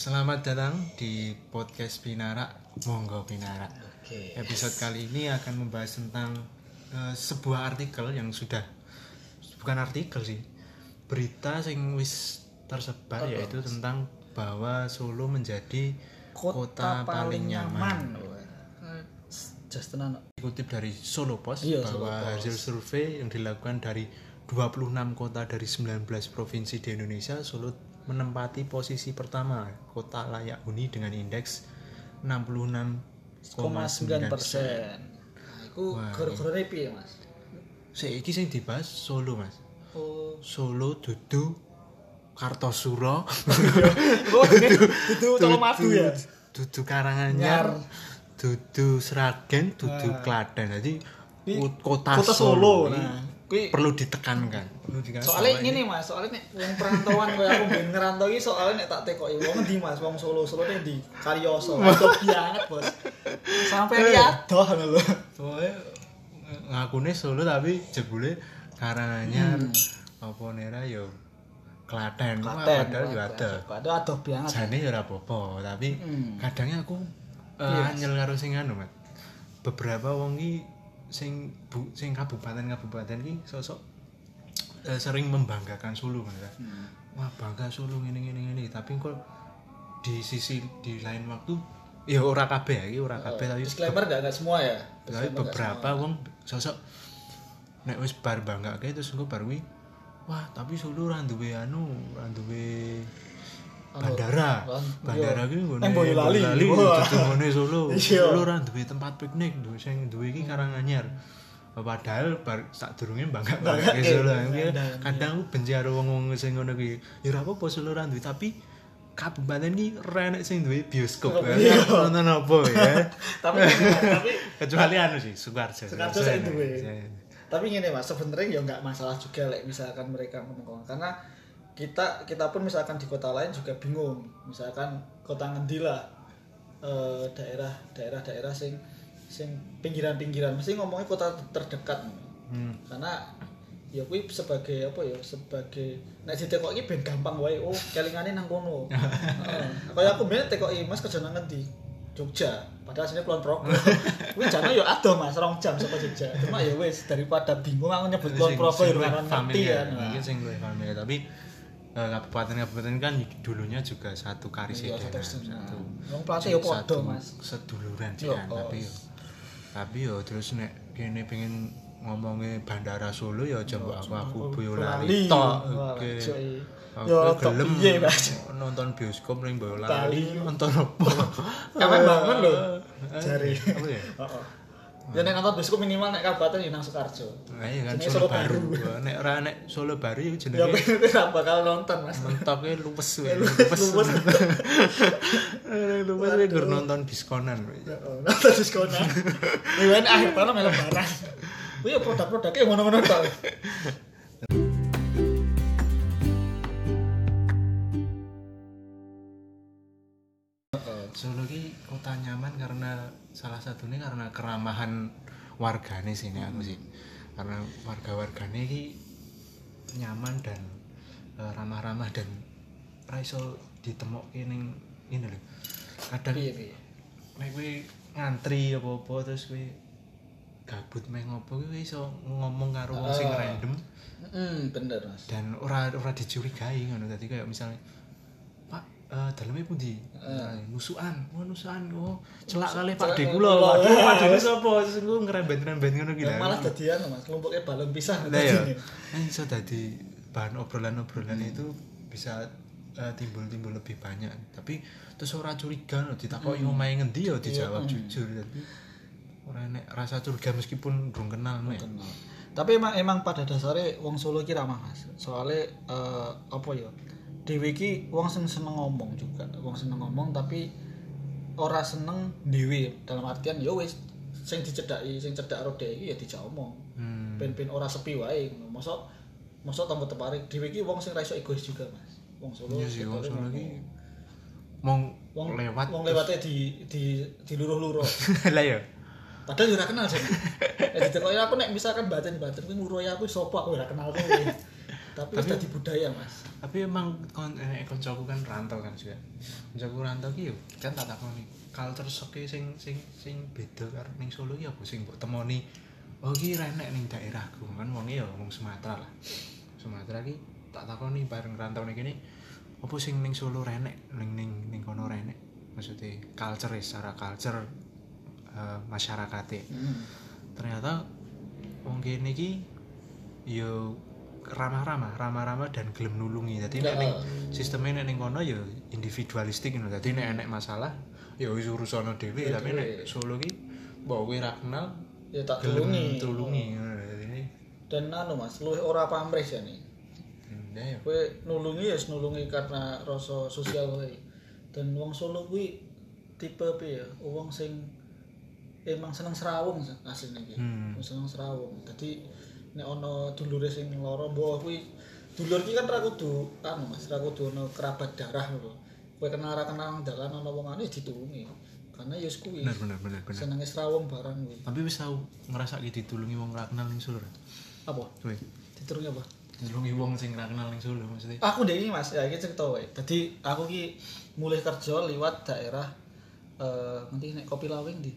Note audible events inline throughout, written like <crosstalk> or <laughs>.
Selamat datang di podcast Pinara, monggo Pinara. Oke. Episode kali ini akan membahas tentang eh, sebuah artikel yang sudah bukan artikel sih, berita yang wis tersebar yaitu tentang bahwa Solo menjadi kota, paling nyaman. Wah, Just tenan. Dikutip dari Solo Post Iya, bahwa Solo Post. hasil survei yang dilakukan dari 26 kota dari 19 provinsi di Indonesia, Solo menempati posisi pertama kota layak huni dengan indeks 66,9 persen. Nah, iku gara-gara piye, Mas? Saiki sing dibahas Solo, Mas. Oh, Solo dudu Kartosuro, <laughs> oh dudu dudu Colomadu ya. dudu Karanganyar, dudu Sragen, dudu Klaten. Jadi kota, Kota Solo, Solo. ini Nah, kuwi perlu ditekankan. Perlu ditekankan. soalnya ini mas, soalnya nek wong perantauan kaya aku ben ngerantau iki soalnya nek tak tekoki wong ngendi mas, wong Solo, Solo ning di Karyoso. Adoh banget, Bos. Sampai Eh. iki adoh lho. Soalnya ngakune Solo tapi jebule Karanganyar apa nera yo Klaten, Klaten. padahal yo ada. Padahal adoh banget. Jane ya ora apa-apa, tapi Hmm. kadangnya aku uh, anyel karo sing anu, Mat. Beberapa wong iki sing bu, sing kabupaten-kabupaten iki sosok eh, sering membanggakan Solo kan. ya. Hmm. Wah, bangga Solo ngene ngene ngene, tapi kok di sisi di lain waktu ya ora kabeh ya, iki ora kabeh tapi Disclaimer enggak enggak semua ya. tapi beberapa wong sosok nek wis bar banggake terus engko bar kuwi wah tapi Solo ora duwe anu ora duwe bandara Anu, bandara. Iya. ki nggone Nang Boyolali. Boyolali, nggone Solo. <laughs> Iya. Solo ora duwe tempat piknik duwe sing duwe iki Karanganyar. Padahal bar sadurunge bangga bangga Banggake, Solo iya. Kadang aku benci karo wong-wong sing ngono kuwi. Ya ora apa-apa Solo ora duwe tapi kabupaten iki ora enek sing duwe bioskop. Ya nonton apa <laughs> ya tapi <laughs> kecuali anu sih Sukarjo. Sukarjo saya duwe. Tapi gini mas sebenarnya ya nggak masalah juga like, misalkan mereka ngomong karena kita kita pun misalkan di kota lain juga bingung. Misalkan kota ngendi lah eh, daerah daerah daerah sing sing pinggiran pinggiran mesti ngomongnya kota terdekat. Hmm. karena ya kuwi sebagai apa ya sebagai nek ditekok iki ben gampang wae. Oh kelingane nang kono. <laughs> Heeh. Kaya aku ben tekoki Mas kerja nang ngendi? Jogja. Padahal aslinya kulon Progo. <laughs> Kuwi jane ya adoh Mas rong jam saka Jogja. Cuma ya wis daripada bingung aku nyebut kulon Progo sing ya ora ngerti familiar, kan mungkin sing familiar. Tapi kabupaten-kabupaten kan dulunya juga satu karisidenan Iya, satu satu. Wong pelatih ya padha, Mas. seduluran sih Iya, oh. tapi yo tapi yo terus nek kene pengen ngomongnya bandara Solo ya coba aku aku Boyolali tok oke. tok gelem nonton bioskop ning Bali. Boyolali nonton apa? Kapan bangun lho? Eh, jari. apa ya? Heeh <laughs> ya nek nonton bioskop minimal nek kabupaten ya nang Sukarjo Nah, iya kan Solo, Solo baru. Nek ora nek Solo baru ya ya jenenge <laughs> kowe ora bakal nonton Mas mentoknya luwes we. Luwes. Luwes. Luwes <laughs> we gur nonton diskonan. Oh, nonton diskonan. <laughs> Iwan akhir tahun melu barang. Kuwi ya produk-produknya ngono-ngono tok. Solo ki kota nyaman karena salah satunya karena keramahan wargane sini aku sih. Karena warga-wargane ki nyaman dan eh, ramah-ramah dan ra iso ditemokke ning ini lho. Kadang piye? nek kowe ngantri apa-apa terus kowe gabut meh ngopo kowe iso ngomong karo wong sing Ah. random Hmm, bener Mas. dan ora ora dicurigai ngono dadi kayak misalnya Pak eh daleme pundi? Nah, nusukan. Oh, nusukan. Oh, celak kali Pak celak De kali kula. Waduh, Pak De sapa? Terus engko ngerembet-rembet ngono ki. Malah dadian Mas, kelompoknya balon pisah Lah ya. Eh, iso dadi bahan obrolan-obrolan itu bisa eh, timbul-timbul lebih banyak. Tapi terus ora curiga lho ditakoki omahe ngendi ya dijawab jujur. Tapi ora enek rasa curiga meskipun belum kenal mek. Tapi emang emang pada dasarnya wong Solo ki ramah Mas. Soalnya eh, apa ya? Dewi ki wong sing seneng ngomong juga. Wong seneng ngomong tapi ora seneng dhewe dalam artian ya wis sing dicedhaki, sing cedhak karo dhewe iki ya dijak omong. Hmm. ben-ben ora sepi wae. Mosok mosok tambah tertarik dhewe iki wong sing ra iso egois juga, Mas. Wong Solo. Iya sih, wong Solo ngomong. ki mong wong lewat. Wong lewatnya di di diluruh-luruh. <laughs> Lah ya. Padahal ora kenal sih. Ditekoki aku nek misalkan batin-batin kuwi nguruhi aku sapa aku ora kenal kowe. Tapi, Tapi- dadi budaya mas. Tapi emang kon koncoku kan rantau kan juga. Koncoku rantau ki kan tak takoni. Culture shock ki sing sing sing beda karo ning Solo ki apa? Sing mbok temoni oh ki renek ning daerahku. Kan wong ya wong Sumatera lah. Sumatera ki tak takoni bareng rantau ning kene apa sing ning Solo renek ning ning ning kono renek maksudnya culture ya, secara culture eh, masyarakatnya hmm. ternyata wong kene iki yo ramah-ramah, ramah-ramah dan gelem nulungi. Dadi nek ning sistemnya nek ning kono yo individualistik ngono. Dadi nek enek masalah yo wis urusane dhewe, Ya tapi nek Solo ki mbok kowe ra kenal ya tak tulungi tulungi. ngono. Dan anu mas lu ora pamrih ya nih hmm, ya kowe nulungi ya nulungi karena rasa sosial wae dan wong Solo kuwi tipe apa ya wong sing emang seneng serawung asline iki Hmm. Seneng serawung dadi nek ana dulure sing lara mbok kuwi dulur iki kan ra kudu anu Mas ra kudu ana kerabat darah lho. Kowe kenal ra kenal dalan ana wong ya ditulungi. Karena ya kuwi. Bener bener bener bener. senenge serawung barang kuwi. Tapi wis tau ngrasake ditulungi wong ra kenal ning Solo. apa? Kowe? Ditulungi apa? Ditulungi wong sing ra kenal ning Solo maksudnya. aku ndek iki Mas ya iki cerita wae. Dadi aku ki mulai kerja liwat daerah eh nanti nek kopi lawing di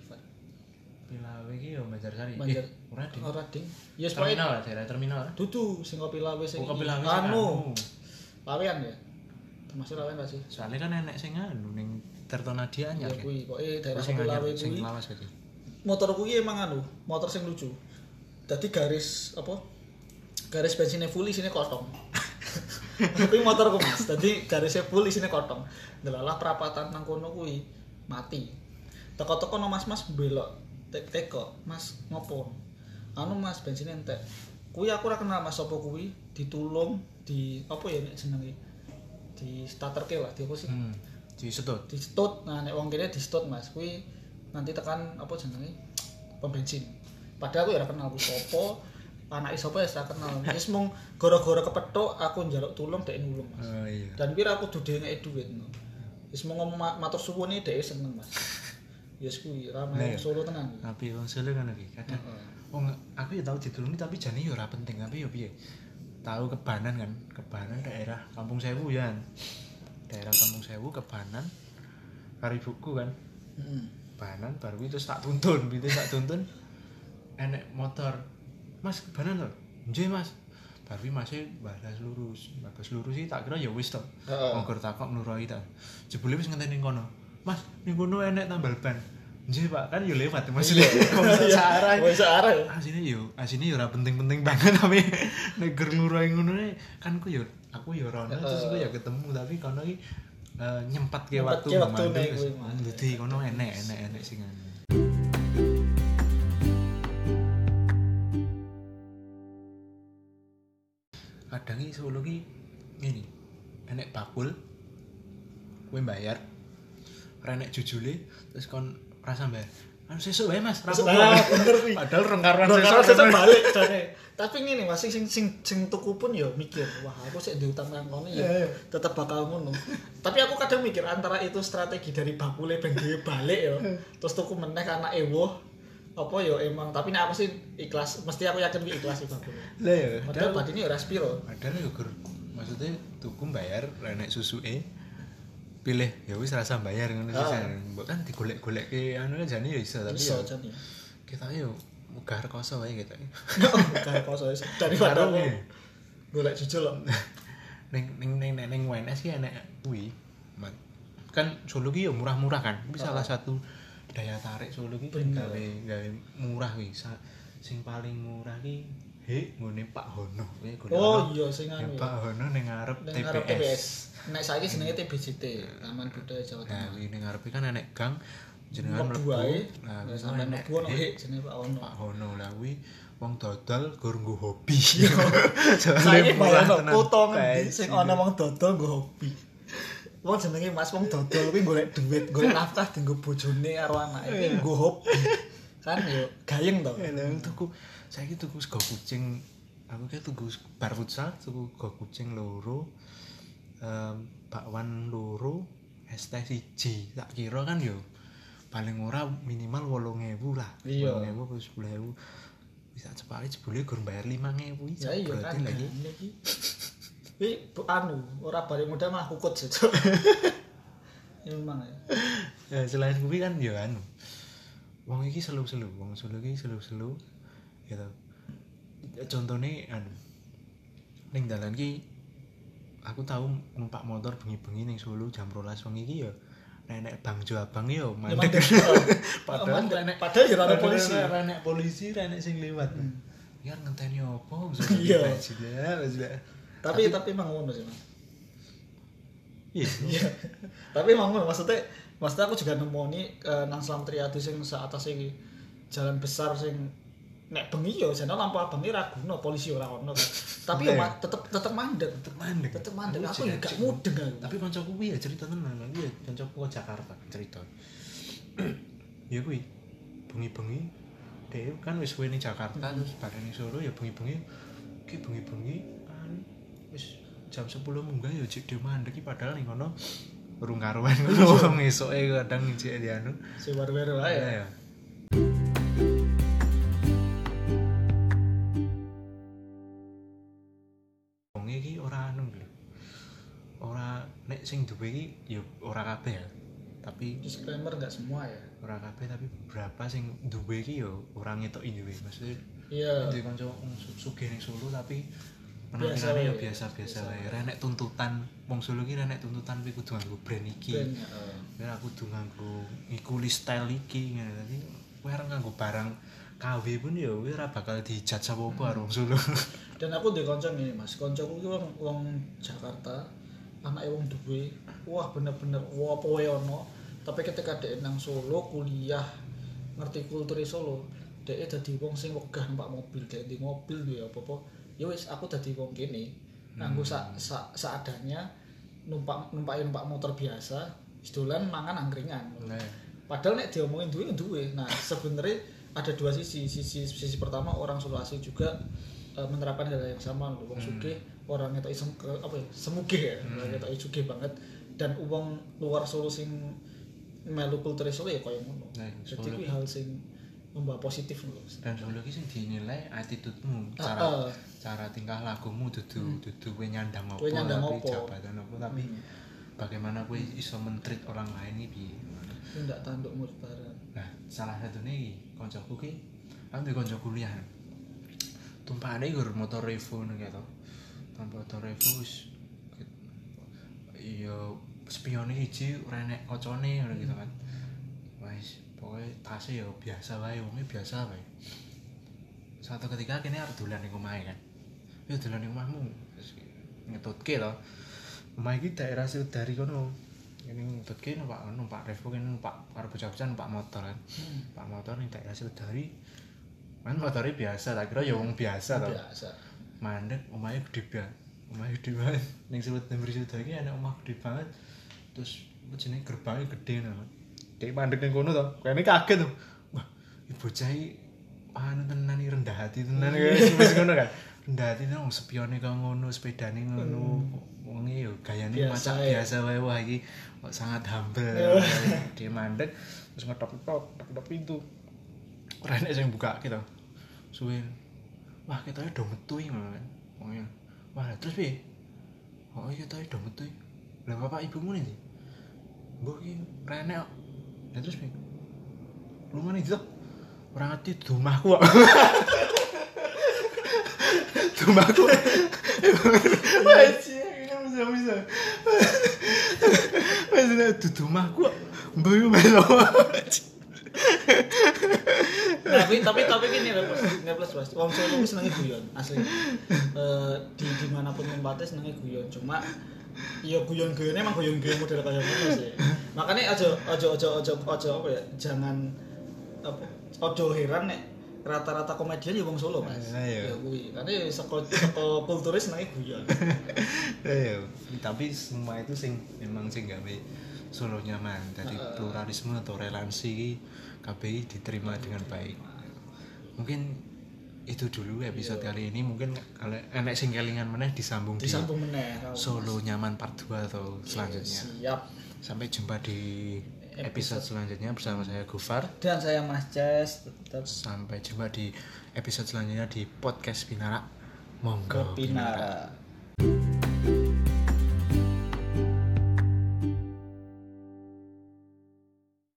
Pilawe iki yo Banjarsari. Banjar Eh, ora ding. ora ding ya yes, Terminal lah, daerah terminal. lah. dudu sing kopi lawe sing Oh, kopi lawe anu anu. lawean ya termasuk lawean gak sih Soalnya kan enek sing anu ning Tirtonadia ya anyar. kan? kuwi pokoknya daerah kopi lawe sing kuwi lawas gitu. motor kuwi emang anu motor sing lucu dadi garis apa garis bensinnya full isine kotong tapi <laughs> motorku mas dadi garisnya full isine kotong delalah perapatan nang kono kuwi mati teko-teko no mas mas belok Tek- teko mas ngopo? Anu mas bensinnya entek. Kuwi aku ora kenal mas sapa kuwi? Ditulung di apa ya nek jenenge? Di starterke lah di apa sih? Hmm. Di setut. di stut nah nek wong kene di stut mas. Kuwi nanti tekan apa jenenge? Pom bensin. Padahal aku ya ora kenal ku sapa anake sapa ya ora kenal. <laughs> Wis mung gara-gara kepethuk aku njaluk tulung dek nulung mas. Oh iya. dan kira aku dudu ngeki duit no. wis ma- matur suwun iki dhek seneng mas <laughs> yes kuwi Nah, ramai iya. Solo tenan Tapi wong Solo kan iki kadang wong aku ya tau ditulungi tapi jane ya ora penting tapi ya piye. Tahu kebanan kan, kebanan daerah Kampung Sewu ya. Daerah Kampung Sewu kebanan karo ibuku kan. Heeh. Kebanan baru itu tak tuntun, itu tak tuntun. Enek motor. Mas kebanan to? Nggih, Mas. Baru masih balas lurus. Balas lurus sih tak kira ya wis to. Heeh. Monggo takok nuroi ta. Jebule wis ngenteni kono. Mas, ning kono enek tambal ban. Nggih, Pak, kan yo lewat maksudnya. <laughs> Iya. Searah. Wis arah ya. Asine yo, asine yo ora penting-penting banget tapi <laughs> nek ger nuroi ngono ne, kan ku yo aku yo ora ono terus aku yo ketemu tapi kono iki eh, nyempat ke waktu. Mas. Dadi kono enek enek enek sing anu. kadang iki Solo ki ngene enek bakul kowe bayar renek jujule terus kon rasa bayar anu sesuk wae Mas rapopo. wae, bener kuwi. padahal rong karuan sesuk sesuk balik jane. Tapi ngene Mas, sing sing sing, tuku pun ya mikir, wah aku sik diutang nang kono ya Iya, iya. tetep bakal ngono. Tapi aku kadang mikir antara itu strategi dari bakule ben dhewe balik ya. <laughs> Terus tuku meneh anak ewo apa ya emang tapi nek aku sih ikhlas mesti aku yakin ikhlas sih bakule. lah ya Padahal badine ya ora spiro. padahal yo gur maksudnya tuku bayar renek susuke pilih ya wis rasa bayar ngono sih Ah. Mbok kan digolek-golek ke anu jane ya iso tapi Iso ya jane. kita yo megah rekoso wae kita <laughs> Kayak koso wis Karo aku piye? golek jujur loh. <laughs> ning ning ning ning, ning WNS ki enek kuwi kan Solo ki yo murah-murah kan kuwi Ah. salah satu daya tarik Solo ki Bener. gawe gawe murah kuwi Sa- sing paling murah ki he ngene Pak Hono Oh iya sing anu. ya. Pak Hono ning ngarep TPS. Nek saiki jenenge TBJT, Taman Budaya Jawa Nah, Tengah. kuwi ning ngarepe kan enek gang jenengan Mlebu. Nah, Nah, kuwi sampe enek mlebu ono he, jenenge Pak Ono. Pak Hono lah kuwi wong dodol gur nggo hobi. <laughs> Saiki bayangno kutho ngendi sing ana wong dodol nggo hobi. Wong jenenge Mas wong dodol kuwi golek duit, golek nafkah dienggo bojone karo anake Iya. kuwi nggo hobi. Kan yo gayeng to. Ya lah tuku saiki tuku sego kucing. Aku kayak tuku bar futsal, tuku sego kucing loro. em, bakwan loro, es teh siji. Tak kira kan yo paling ora minimal 8000 lah. Iya. 8000 apa 10000. Bisa cepake jebule gur bayar 5000 Ya iya kan. lagi bu- anu, ora balik muda mah kukut sih. <laughs> Ya memang ya. ya selain kuwi kan ya anu wong iki selu-selu wong selu iki selu-selu gitu contohnya anu ning dalan ki aku tahu numpak motor bengi-bengi ning Solo jam 12 wengi iki ya nenek bangjo abang yo Ya mandek mandek. <laughs> padahal Mandek. nenek Padahal ya ora ada polisi. nenek polisi nenek sing liwat ya ngenteni opo Iya. sudah sudah Tapi tapi emang ngono sih, Mas. iya Iya. Tapi emang ngono maksudnya maksudnya aku juga nemu eh, nang Selam Triadi sing atas iki jalan besar sing nek bengi yo jane lampu abang ra guna polisi ora ono. <laughs> Tapi yo ma- tetep tetep mandek. tetep mandek Tetep mandek. Aku Aku ya gak mudeng aku. tapi kancaku kuwi ya cerita tenan lagi ya kancaku ke Jakarta cerita <clears throat> ya kuwi bengi-bengi dia kan wis suwe ning Jakarta terus bareng Solo ya bengi-bengi ki bengi-bengi kan wis jam 10 munggah ya cek dia mandek padahal ning kono urung karuan ngono wong esoke kadang cek di anu Si baru-baru ae. ya. ya wong iki ora anu lho ora nek sing duwe iki ya ora kabeh ya tapi Disclaimer enggak semua ya. ora kabeh tapi beberapa sing duwe iki ya ora ngetoki duwe maksudnya Iya. duwe kanca sugih ning Solo tapi penampilannya ya? biasa-biasa wae. ora nek tuntutan wong Solo ora nek tuntutan kuwi kudu nganggo brand iki. Ben, heeh. ya aku kudu nganggo ngikuli style iki ngene. Dadi kowe arep nganggo barang KW pun ya kowe ora bakal dijat sapa-apa karo wong Solo. <laughs> Dan aku di kanca ngene Mas, kancaku ki wong wong Jakarta, anake wong duwe, wah bener-bener wah apa wae ono. Tapi ketika dhek nang Solo kuliah ngerti kultur Solo, dhek dadi wong sing wegah numpak mobil, dhek di mobil duwe apa-apa. Ya wis aku dadi wong kene. Nganggo sak sak seadanya numpak numpak numpak motor biasa, dolan mangan angkringan. nah Padahal nek diomongin duwe ya duwe. Nah, sebenarnya ada dua sisi. Sisi sisi pertama orang Solo asli juga eh, menerapkan hal yang sama lho. Wong sugih orang ngetoki sem, ke- apa ya? Semugih ya. Hmm. Sugih banget dan uang luar Solo sing melu kultur Solo ya koyo ngono. Nah, Jadi hal sing membawa positif lho. dan Solo iki sing dinilai attitude-mu cara ah. cara tingkah lakumu dudu dudu kowe nyandang Kowe nyandang tapi apa. jabatan apa tapi bagaimana kowe iso mentreat orang lain iki piye ndak tanduk murid bareng. Nah, salah satu nih koncoku ki, aku di konco kuliah. Tumpakane gur motor Revo nih gitu. Tanpa motor Revo wis iya spione hiji ora enek kocone ngono gitu kan. Wis pokoke tasnya ya biasa wae, wonge biasa wae. Suatu ketika kene arep dolan ning omahe kan. Ya dolan ning omahmu. Ngetutke to. Omah iki daerah Sudari kono. Ini ngetutke numpak numpak Revo kene numpak karo bocah-bocah numpak motor kan. Pak motor ning daerah Sudari. Kan motornya biasa, tak kira ya wong biasa to. Biasa. Mandek omahe gede banget. Omahe gede banget. Ning Nember Sudari ana omah gede banget. Terus jenenge gerbangnya gede banget. Dek mandek ning kono to. Kayane kaget to. Wah, bocah iki anu tenan iki rendah hati tenan iki wis ngono kan. Rendah hati tenan wong spione kok ngono, sepedane ngono. Wonge yo gayane macak ya. biasa wae wah iki kok sangat humble. Dia mandek terus ngetok-ngetok ngetok pintu. Ora enek sing buka gitu. Suwe. Wah, kita udah metu ngono kan. Wong Wah, terus piye? Oh, iya kita udah metu. Lah bapak ibumu nih. Mbok iki ora Lah terus piye? Lu mana itu? Ora ngerti di rumahku rumahku. Ini bisa bisa. Wah, di rumahku melo. Nah, tapi tapi tapi gini loh, Mas. Nggak plus, Mas. Wong Solo ku senenge guyon, asli. Eh di di mana pun tempatnya senenge guyon, cuma ya guyon-guyonnya emang guyon-guyon model kayak gitu sih. Makanya aja aja aja aja aja apa ya, jangan apa aja heran nek rata-rata komedian ya wong Solo, Mas. Nah, iya. Ya kuwi. Karena ya saka saka kulture senenge guyon. <laughs> Ya, tapi semua itu sing memang sing gawe Solo nyaman. Jadi Heeh. pluralisme iki KBI diterima dengan baik. Mungkin itu dulu episode kali ini mungkin kalau enek sing kelingan meneh disambung, Disambung meneh. di Solo nyaman part 2 atau selanjutnya. Siap. Sampai jumpa di episode selanjutnya bersama saya Gufar. Dan saya Mas Ces tetap Sampai jumpa di episode selanjutnya di podcast Binara. Monggo Binara.